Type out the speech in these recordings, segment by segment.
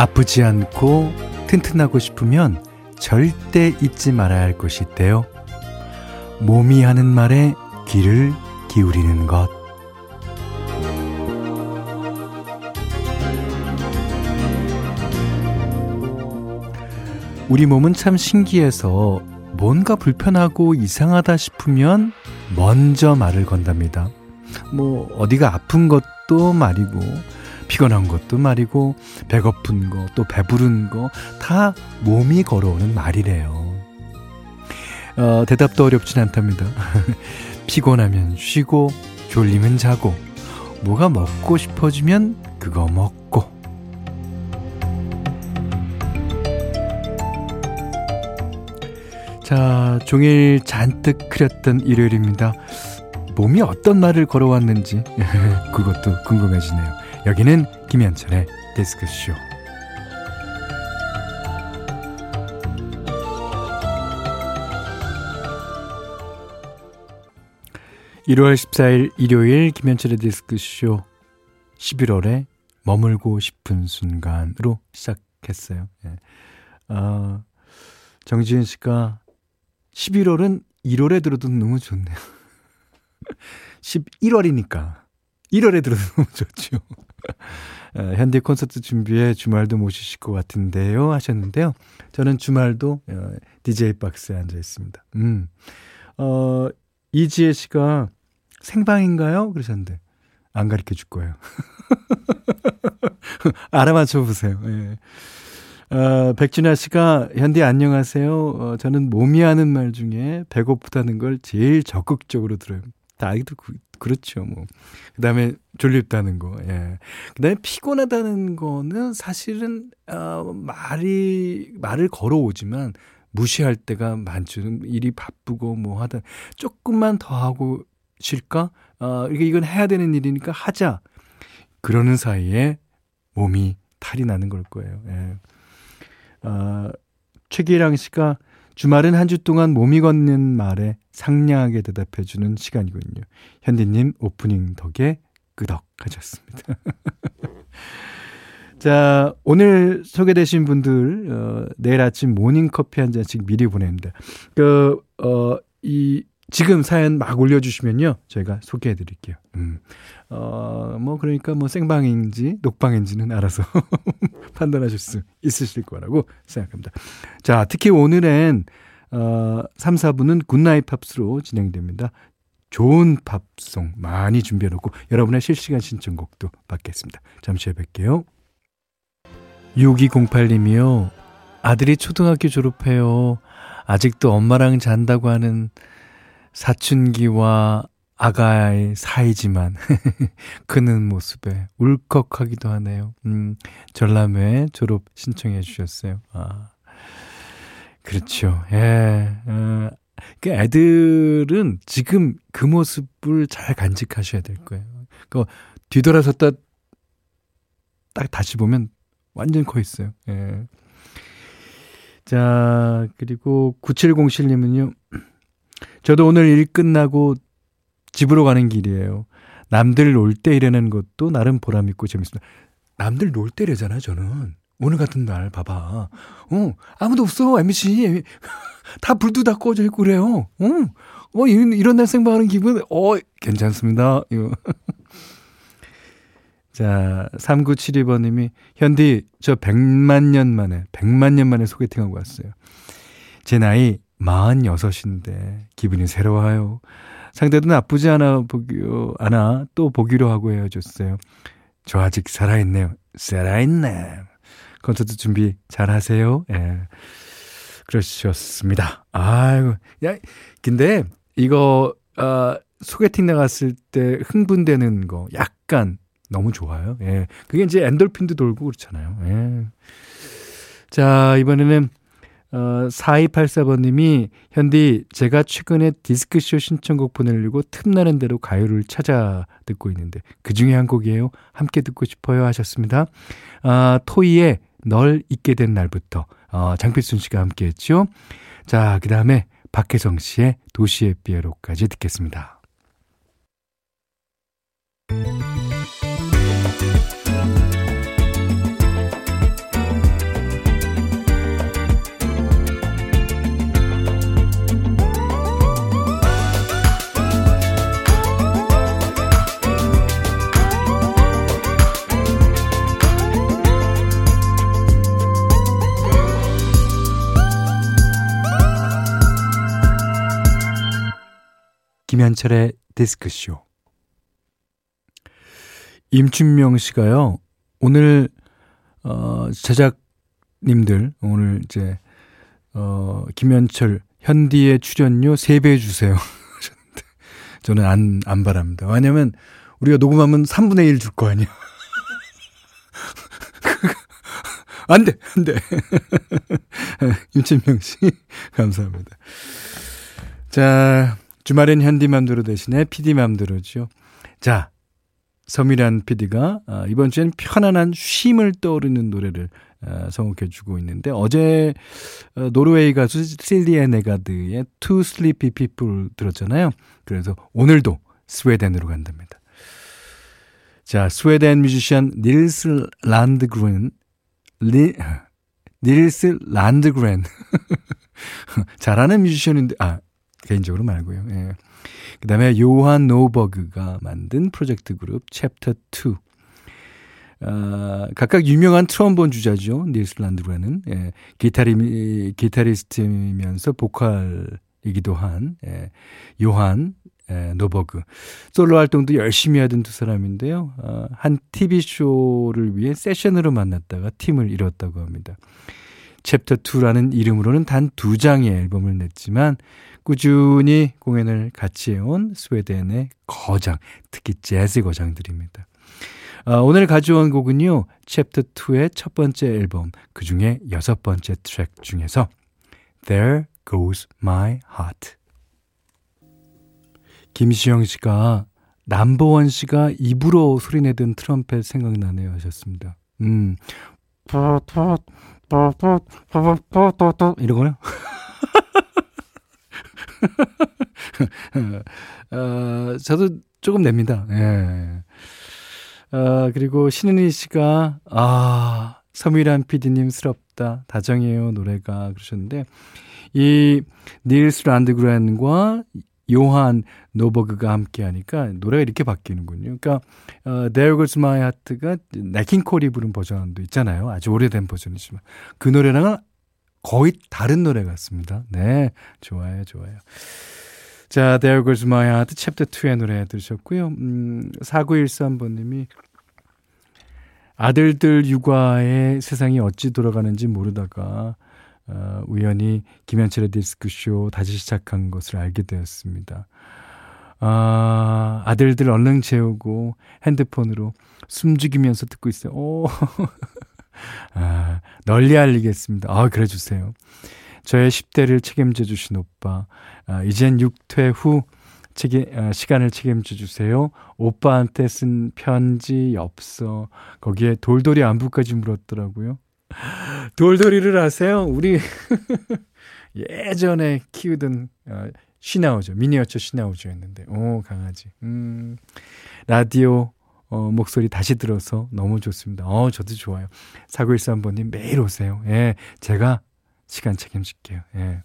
아프지 않고 튼튼하고 싶으면 절대 잊지 말아야 할 것이 있대요. 몸이 하는 말에 귀를 기울이는 것. 우리 몸은 참 신기해서 뭔가 불편하고 이상하다 싶으면 먼저 말을 건답니다. 뭐, 어디가 아픈 것도 말이고, 피곤한 것도 말이고, 배고픈 거, 또 배부른 거, 다 몸이 걸어오는 말이래요. 어, 대답도 어렵진 않답니다. 피곤하면 쉬고, 졸리면 자고, 뭐가 먹고 싶어지면 그거 먹고, 자, 종일 잔뜩 흐렸던 일요일입니다. 몸이 어떤 말을 걸어왔는지 그것도 궁금해지네요. 여기는 김현철의 데스크쇼. 1월 14일 일요일 김현철의 디스크쇼 11월에 머물고 싶은 순간으로 시작했어요. 예. 어, 정지은 씨가 11월은 1월에 들어도 너무 좋네요. 11월이니까. 1월에 들어도 너무 좋죠. 어, 현대 콘서트 준비에 주말도 모시실 것 같은데요. 하셨는데요. 저는 주말도 어, DJ 박스에 앉아 있습니다. 음. 어, 이지혜 씨가 생방인가요? 그러셨는데. 안 가르쳐 줄 거예요. 알아맞혀 보세요. 예. 어, 백준아 씨가 현디 안녕하세요. 어, 저는 몸이 하는 말 중에 배고프다는 걸 제일 적극적으로 들어요. 다 아기도 그, 그렇죠. 뭐. 그 다음에 졸립다는 거, 예. 그 다음에 피곤하다는 거는 사실은, 어, 말이, 말을 걸어오지만 무시할 때가 많죠. 일이 바쁘고 뭐 하다. 조금만 더 하고 쉴까? 어, 이게 이건 해야 되는 일이니까 하자. 그러는 사이에 몸이 탈이 나는 걸 거예요. 예. 어, 최기랑 씨가 주말은 한 주 동안 몸이 걷는 말에 상냥하게 대답해주는 시간이군요. 현디님 오프닝 덕에 끄덕 하셨습니다. 자, 오늘 소개되신 분들, 어, 내일 아침 모닝커피 한 잔씩 미리 보냅니다. 그, 어, 이, 지금 사연 막 올려주시면요. 저희가 소개해 드릴게요. 음. 어, 뭐, 그러니까 뭐 생방인지 녹방인지는 알아서 판단하실 수 있으실 거라고 생각합니다. 자, 특히 오늘은, 어, 3, 4부는 Goodnight Pops로 진행됩니다. 좋은 팝송 많이 준비해 놓고 여러분의 실시간 신청곡도 받겠습니다. 잠시 후에 뵐게요. 6208님이요. 아들이 초등학교 졸업해요. 아직도 엄마랑 잔다고 하는 사춘기와 아가의 사이지만 크는 모습에 울컥하기도 하네요. 음, 전람회 졸업 신청해 주셨어요. 아, 그렇죠. 예. 어, 그 애들은 지금 그 모습을 잘 간직하셔야 될 거예요. 그 뒤돌아섰다 딱 다시 보면 완전 커 있어요. 예. 자, 그리고 9707님은요. 저도 오늘 일 끝나고 집으로 가는 길이에요. 남들 놀 때 일하는 것도 나름 보람있고 재밌습니다. 남들 놀 때래잖아요, 저는. 오늘 같은 날, 봐봐. 어, 아무도 없어, MC. 다 불도 다 꺼져 있고 그래요. 어, 어 이런, 이런 날 생방하는 기분, 어, 괜찮습니다. 이거. 자, 3972번님이, 현디, 저 100만 년 만에, 100만 년 만에 소개팅하고 왔어요. 제 나이 46인데, 기분이 새로워요. 상대도 나쁘지 않아 보기로, 않아, 또 보기로 하고 헤어졌어요. 저 아직 살아있네요. 살아있네. 콘서트 준비 잘 하세요. 예. 그러셨습니다. 아유, 야, 근데 이거, 어, 소개팅 나갔을 때 흥분되는 거 약간 너무 좋아요. 예. 그게 이제 엔돌핀도 돌고 그렇잖아요. 예. 자, 이번에는 어, 4284번님이, 현디, 제가 최근에 디스크쇼 신청곡 보내려고 틈나는 대로 가요를 찾아 듣고 있는데, 그 중에 한 곡이에요. 함께 듣고 싶어요. 하셨습니다. 아, 토이의 널 잊게 된 날부터, 어, 장필순 씨가 함께 했죠. 자, 그 다음에 박혜성 씨의 도시의 피에로까지 듣겠습니다. 김현철의 디스크쇼. 임춘명 씨가요, 오늘, 어, 제작님들, 오늘 이제, 어, 김현철, 현디의 출연료 3배 주세요. 저는 안, 안 바랍니다. 왜냐면, 우리가 녹음하면 3분의 1 줄 거 아니야. 안 돼, 안 돼. 임춘명 씨, 감사합니다. 자, 주말엔 현디맘대로 대신에 피디맘대로죠. 자, 서미란 PD가 아, 이번 주엔 편안한 쉼을 떠오르는 노래를 아, 선곡해 주고 있는데 어제 어, 노르웨이 가수 실리아 네가드의 Two Sleepy People 들었잖아요. 그래서 오늘도 스웨덴으로 간답니다. 자, 스웨덴 뮤지션 닐스 란드그렌 리, 닐스 란드그렌 잘하는 뮤지션인데 아 개인적으로 말고요. 예. 그 다음에 요한 노버그가 만든 프로젝트 그룹 챕터 2. 어, 각각 유명한 트롬본 주자죠. 닐스 란드그렌은. 예. 기타리, 기타리스트이면서 보컬이기도 한, 예. 요한 예, 노버그. 솔로 활동도 열심히 하던 두 사람인데요. 어, 한 TV쇼를 위해 세션으로 만났다가 팀을 이뤘다고 합니다. 챕터 2라는 이름으로는 단 두 장의 앨범을 냈지만 꾸준히 공연을 같이 해온 스웨덴의 거장, 특히 재즈 거장들입니다. 아, 오늘 가져온 곡은요, 챕터 2의 첫 번째 앨범, 그 중에 여섯 번째 트랙 중에서 There Goes My Heart. 김시영 씨가 남보원 씨가 입으로 소리내던 트럼펫 생각나네요 하셨습니다. 음. 이러거요? 어, 저도 조금 냅니다. 예. 어, 그리고 신은희 씨가, 아, 서미란 PD님스럽다. 다정해요, 노래가. 그러셨는데, 이, 닐스 란드그랜과 요한 노버그가 함께 하니까 노래가 이렇게 바뀌는군요. 그러니까, 어, There Goes My Heart가 네킹콜이 부른 버전도 있잖아요. 아주 오래된 버전이지만. 그 노래랑은 거의 다른 노래 같습니다. 네. 좋아요, 좋아요. 자, There Goes My Heart 챕터 2의 노래 들으셨고요. 음, 4913번님이 아들들 육아에 세상이 어찌 돌아가는지 모르다가 어, 우연히 김현철의 디스크쇼 다시 시작한 것을 알게 되었습니다. 아, 아들들 얼른 재우고 핸드폰으로 숨죽이면서 듣고 있어요. 오. 아, 널리 알리겠습니다. 아, 그래 주세요. 저의 10대를 책임져 주신 오빠. 아, 이젠 6퇴 후 책임, 아, 시간을 책임져 주세요. 오빠한테 쓴 편지, 엽서. 거기에 돌돌이 안부까지 물었더라고요. 돌돌이를 아세요? 우리 예전에 키우던 어, 시나우죠. 미니어처 시나우죠였는데. 오, 강아지. 음. 라디오 어, 목소리 다시 들어서 너무 좋습니다. 어, 저도 좋아요. 4913번님 매일 오세요. 예. 제가 시간 책임질게요. 예.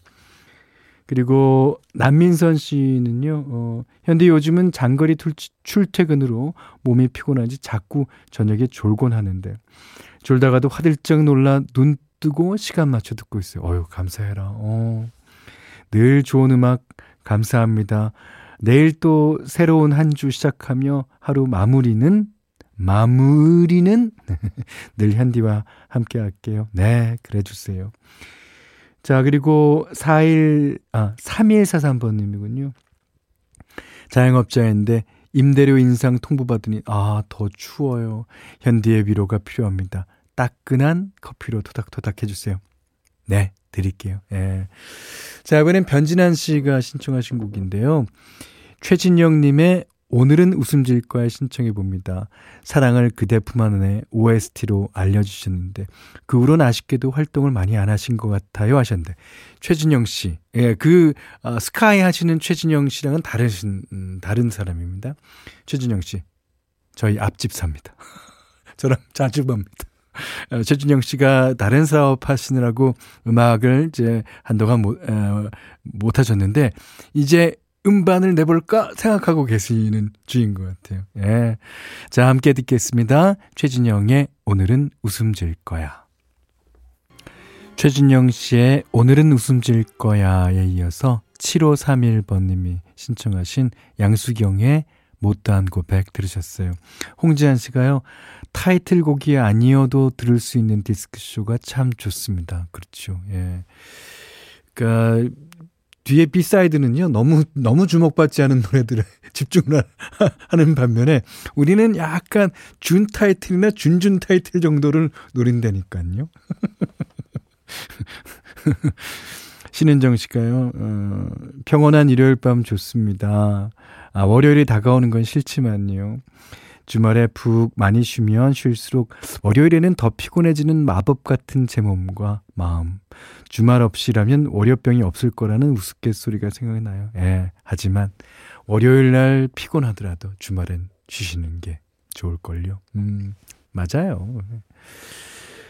그리고 남민선 씨는요, 어, 현대 요즘은 장거리 출퇴근으로 몸이 피곤한지 자꾸 저녁에 졸곤 하는데, 졸다가도 화들짝 놀라 눈 뜨고 시간 맞춰 듣고 있어요. 어유 감사해라. 어. 늘 좋은 음악 감사합니다. 내일 또 새로운 한 주 시작하며 하루 마무리는 마무리는 늘 현디와 함께 할게요. 네, 그래 주세요. 자, 그리고 4일 아, 3143번 님이군요. 자영업자인데 임대료 인상 통보받으니 아, 더 추워요. 현디의 위로가 필요합니다. 따끈한 커피로 토닥토닥 해 주세요. 네, 드릴게요. 예. 자, 이번엔 변진환 씨가 신청하신 곡인데요. 최진영님의 오늘은 웃음질과에 신청해 봅니다. 사랑을 그대 품 안에 OST로 알려주셨는데 그 후로는 아쉽게도 활동을 많이 안 하신 것 같아요 하셨는데 최진영 씨, 예, 그 어, 스카이 하시는 최진영 씨랑은 다르신 음, 다른 사람입니다. 최진영 씨, 저희 앞집 삽니다. 저랑 자주 봅니다. 어, 최준영 씨가 다른 사업 하시느라고 음악을 이제 한동안 못, 어, 못 하셨는데, 이제 음반을 내볼까 생각하고 계시는 주인 것 같아요. 예. 자, 함께 듣겠습니다. 최진영의 오늘은 웃음 질 거야. 최진영 씨의 오늘은 웃음 질 거야에 이어서 7531번님이 신청하신 양수경의 못다한 고백 들으셨어요. 홍지한 씨가요, 타이틀곡이 아니어도 들을 수 있는 디스크쇼가 참 좋습니다. 그렇죠. 예. 그니까, 뒤에 비사이드는요, 너무, 너무 주목받지 않은 노래들을 집중을 하는 반면에, 우리는 약간 준 타이틀이나 준준 타이틀 정도를 노린다니까요. 신은정 씨가요, 어, 평온한 일요일 밤 좋습니다. 아, 월요일이 다가오는 건 싫지만요. 주말에 푹 많이 쉬면 쉴수록 월요일에는 더 피곤해지는 마법 같은 제 몸과 마음. 주말 없이라면 월요병이 없을 거라는 우스갯소리가 생각이 나요. 예. 하지만 월요일 날 피곤하더라도 주말엔 쉬시는 게 좋을걸요. 음, 맞아요.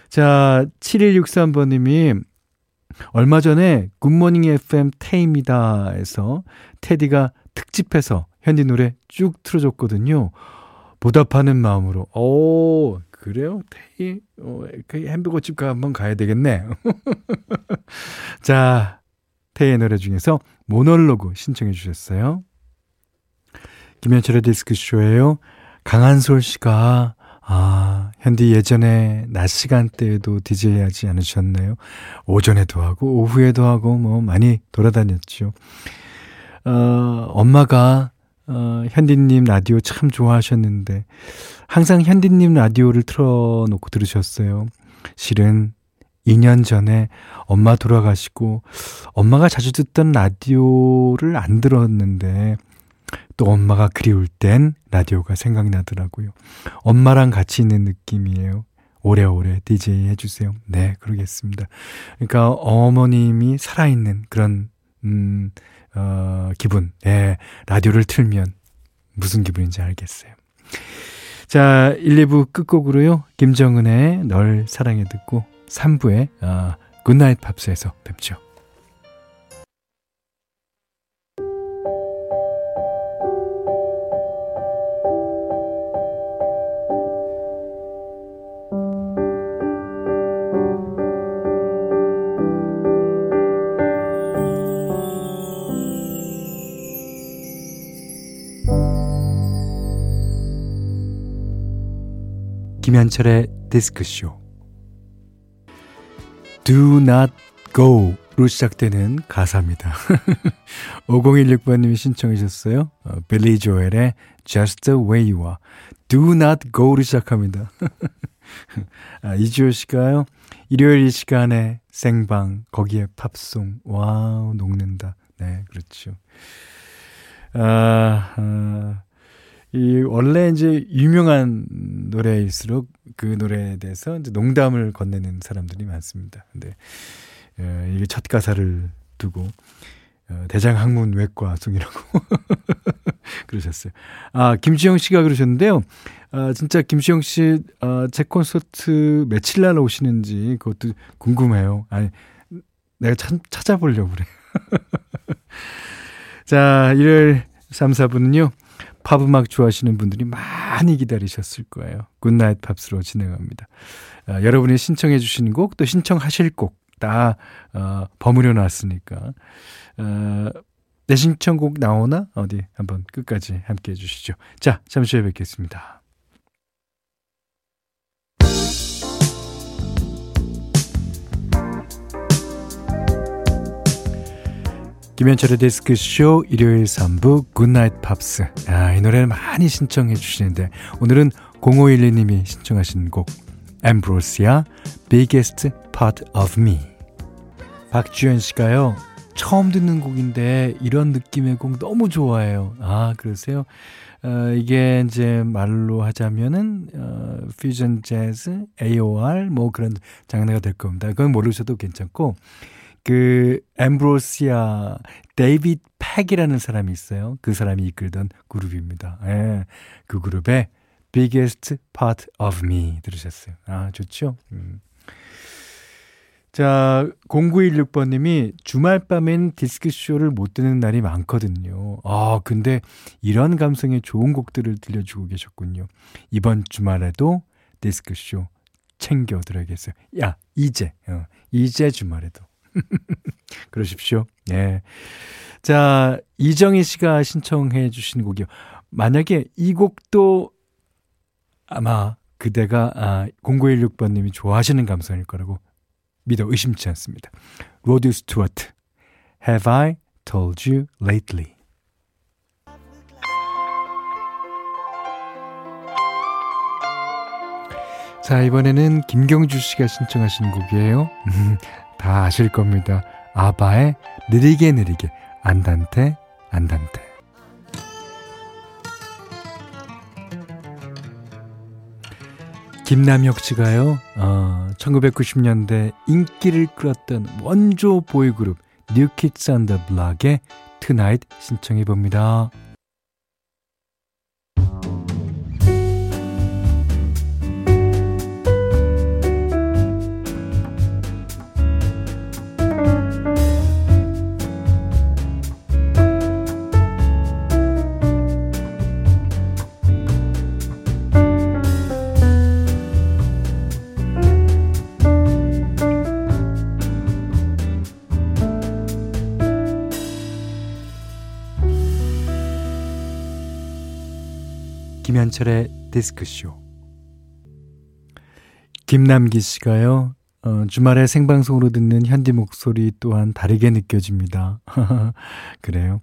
자, 7163번님이 얼마 전에 굿모닝 FM 테임이다에서 테디가 특집해서 현디 노래 쭉 틀어줬거든요. 보답하는 마음으로. 오, 그래요? 테이, 어, 그 햄버거 집 한번 가야 되겠네. 자, 테이의 노래 중에서 모놀로그 신청해 주셨어요. 김현철의 디스크쇼예요. 강한솔 씨가 아, 현디 예전에 낮 시간대에도 DJ 하지 않으셨나요? 오전에도 하고, 오후에도 하고, 뭐, 많이 돌아다녔죠. 어, 엄마가, 어, 현디님 라디오 참 좋아하셨는데, 항상 현디님 라디오를 틀어놓고 들으셨어요. 실은 2년 전에 엄마 돌아가시고, 엄마가 자주 듣던 라디오를 안 들었는데, 또 엄마가 그리울 땐 라디오가 생각나더라고요. 엄마랑 같이 있는 느낌이에요. 오래오래 DJ 해주세요. 네, 그러겠습니다. 그러니까 어머님이 살아있는 그런, 음, 어, 기분. 네, 라디오를 틀면 무슨 기분인지 알겠어요. 자, 1, 2부 끝곡으로요. 김정은의 널 사랑해 듣고 3부에 어, Goodnight Pops에서 뵙죠. 김현철의 디스크쇼 Do not go로 시작되는 가사입니다. 5016번님이 신청해 주셨어요. 어, 빌리 조엘의 Just the way you are. Do not go로 시작합니다. 아, 이주호 씨가요. 일요일 이 시간에 생방, 거기에 팝송. 와우, 녹는다. 네, 그렇죠. 아, 아 이 원래 이제 유명한 노래일수록 그 노래에 대해서 이제 농담을 건네는 사람들이 많습니다. 근데 어, 이게 첫 가사를 두고 어, 대장 학문 외과 송이라고 그러셨어요. 아 김지영 씨가 그러셨는데요. 아 진짜 김지영 씨, 아, 제 콘서트 며칠 날 오시는지 그것도 궁금해요. 아니 내가 참 찾아보려고 그래. 자, 일요일 3, 4부는요. 팝 음악 좋아하시는 분들이 많이 기다리셨을 거예요. Goodnight Pops로 진행합니다. 어, 여러분이 신청해 주신 곡, 또 신청하실 곡 다 어, 버무려 놨으니까 어, 내 신청곡 나오나? 어디 한번 끝까지 함께 해주시죠. 자, 잠시 후에 뵙겠습니다. 김현철의 디스크쇼 일요일 3부 Goodnight Pops 아, 이 노래를 많이 신청해 주시는데 오늘은 0512님이 신청하신 곡 엠브로시아 Biggest Part of Me. 박주현 씨가요 처음 듣는 곡인데 이런 느낌의 곡 너무 좋아해요. 아 그러세요? 어, 이게 이제 말로 하자면은 어, 퓨전 재즈 AOR 뭐 그런 장르가 될 겁니다. 그건 모르셔도 괜찮고 그 엠브로시아 데이빗 팩이라는 사람이 있어요. 그 사람이 이끌던 그룹입니다. 예. 그 그룹의 Biggest Part of Me 들으셨어요. 아, 좋죠? 음. 자, 0916번 님이 주말 밤엔 디스크 쇼를 못 듣는 날이 많거든요. 아, 근데 이런 감성의 좋은 곡들을 들려주고 계셨군요. 이번 주말에도 디스크 쇼 챙겨드려야겠어요. 야, 이제, 어, 이제 주말에도. 그러십시오. 예. 자, 이정희 씨가 신청해 주신 곡이요. 만약에 이 곡도 아마 그대가 아, 0916번님이 좋아하시는 감성일 거라고 믿어 의심치 않습니다. 로드 스튜어트, Have I Told You Lately? 자, 이번에는 김경주 씨가 신청하신 곡이에요. 음, 다 아실 겁니다. 아바의 느리게 느리게 안단테 안단테 김남혁 씨가요. 어, 1990년대 인기를 끌었던 원조 보이그룹 New Kids on the Block의 Tonight 신청해 봅니다. 김현철의 디스크쇼. 김남기 씨가요, 어, 주말에 생방송으로 듣는 현디 목소리 또한 다르게 느껴집니다. 그래요.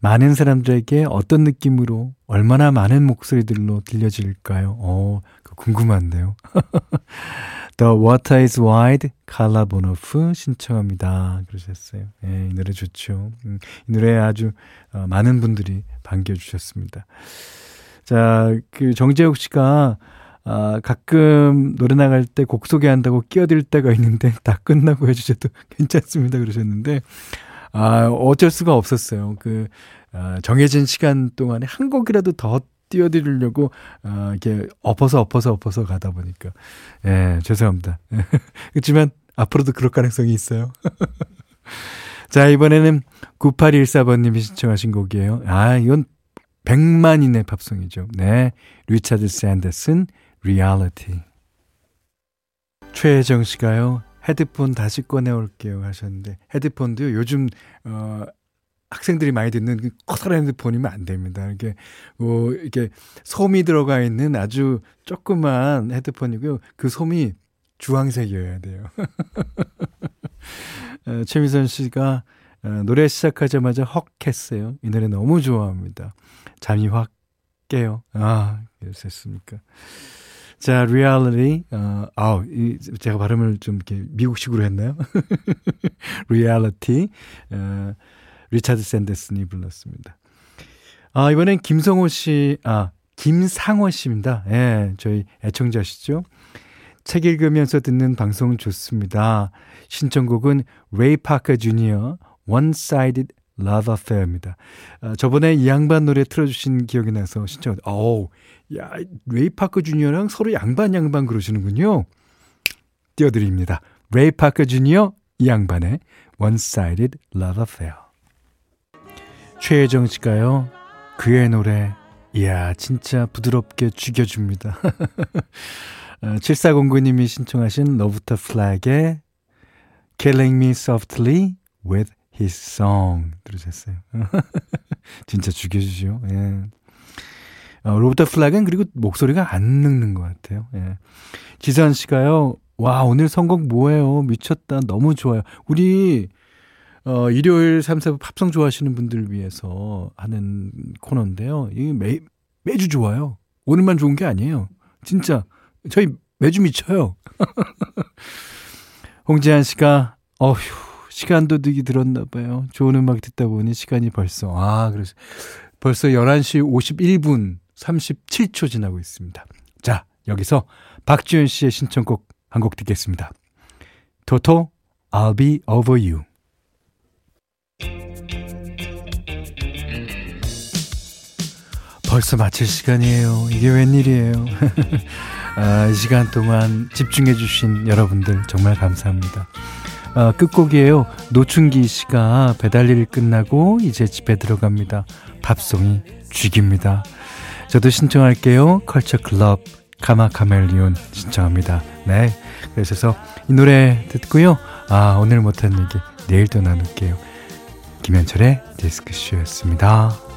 많은 사람들에게 어떤 느낌으로, 얼마나 많은 목소리들로 들려질까요? 어, 궁금한데요. The Water is Wide, 칼라 보노프 신청합니다. 그러셨어요. 예, 이 노래 좋죠. 음, 이 노래 아주 어, 많은 분들이 반겨주셨습니다. 자, 그 정재욱 씨가 아, 가끔 노래 나갈 때 곡 소개한다고 끼어들 때가 있는데 다 끝나고 해주셔도 괜찮습니다 그러셨는데 아, 어쩔 수가 없었어요. 그 아, 정해진 시간 동안에 한 곡이라도 더 띄워드리려고 아, 이렇게 엎어서 엎어서 엎어서 가다 보니까 예 죄송합니다. 그렇지만 앞으로도 그럴 가능성이 있어요. 자 이번에는 9814번님이 신청하신 곡이에요. 아 이건 100만인의 팝송이죠. 네. 리차드 샌더슨, 리얼리티. 최혜정 씨가요, 헤드폰 다시 꺼내올게요 하셨는데, 헤드폰도요, 요즘, 어, 학생들이 많이 듣는 그 커다란 헤드폰이면 안 됩니다. 이게, 뭐, 이렇게 솜이 들어가 있는 아주 조그만 헤드폰이고요. 그 솜이 주황색이어야 돼요. 어, 최미선 씨가 어, 노래 시작하자마자 헉 했어요. 이 노래 너무 좋아합니다. 잠이 확 깨요. 아, 그랬습니까? 자, 리얼리티, 어, 아우, 이, 제가 발음을 좀 이렇게 미국식으로 했나요? 리얼리티, 어, 리차드 샌더슨이 불렀습니다. 아, 이번엔 김성호 씨, 아, 김상호 씨입니다. 예, 저희 애청자시죠? 책 읽으면서 듣는 방송 좋습니다. 신청곡은 레이 파커 주니어, One-Sided Love Affair입니다. 아, 저번에 이 양반 노래 틀어주신 기억이 나서 신청, 어우, 야, 레이 파커 주니어랑 서로 양반 양반 그러시는군요. 띄워드립니다. 레이 파커 주니어, 이 양반의 One-Sided Love Affair. 최혜정 씨가요, 그의 노래, 이야, 진짜 부드럽게 죽여줍니다. 7409님이 아, 신청하신 로버타 플랙의 Killing Me Softly with His Song 들으셨어요. 진짜 죽여주죠. 예. 어, 로버타 플랙은 그리고 목소리가 안 늙는 것 같아요. 예. 지선 씨가요. 와 오늘 선곡 뭐예요? 미쳤다. 너무 좋아요. 우리 어, 일요일 3, 4부 팝송 좋아하시는 분들 위해서 하는 코너인데요. 이게 매, 매주 좋아요. 오늘만 좋은 게 아니에요. 진짜 저희 매주 미쳐요. 홍지한 씨가 어휴 시간 도둑이 들었나 봐요. 좋은 음악 듣다 보니 시간이 벌써 아 그래서 벌써 11시 51분 37초 지나고 있습니다. 자, 여기서 박지현 씨의 신청곡 한 곡 듣겠습니다. 토토 I'll be over you. 벌써 마칠 시간이에요. 이게 웬일이에요. 아, 이 시간 동안 집중해주신 여러분들 정말 감사합니다. 어, 끝곡이에요. 노춘기 씨가 배달일 끝나고 이제 집에 들어갑니다. 밥송이 죽입니다. 저도 신청할게요. 컬처 클럽 카마카멜리온 신청합니다. 네. 그래서 이 노래 듣고요. 아, 오늘 못한 얘기 내일 또 나눌게요. 김현철의 디스크쇼였습니다.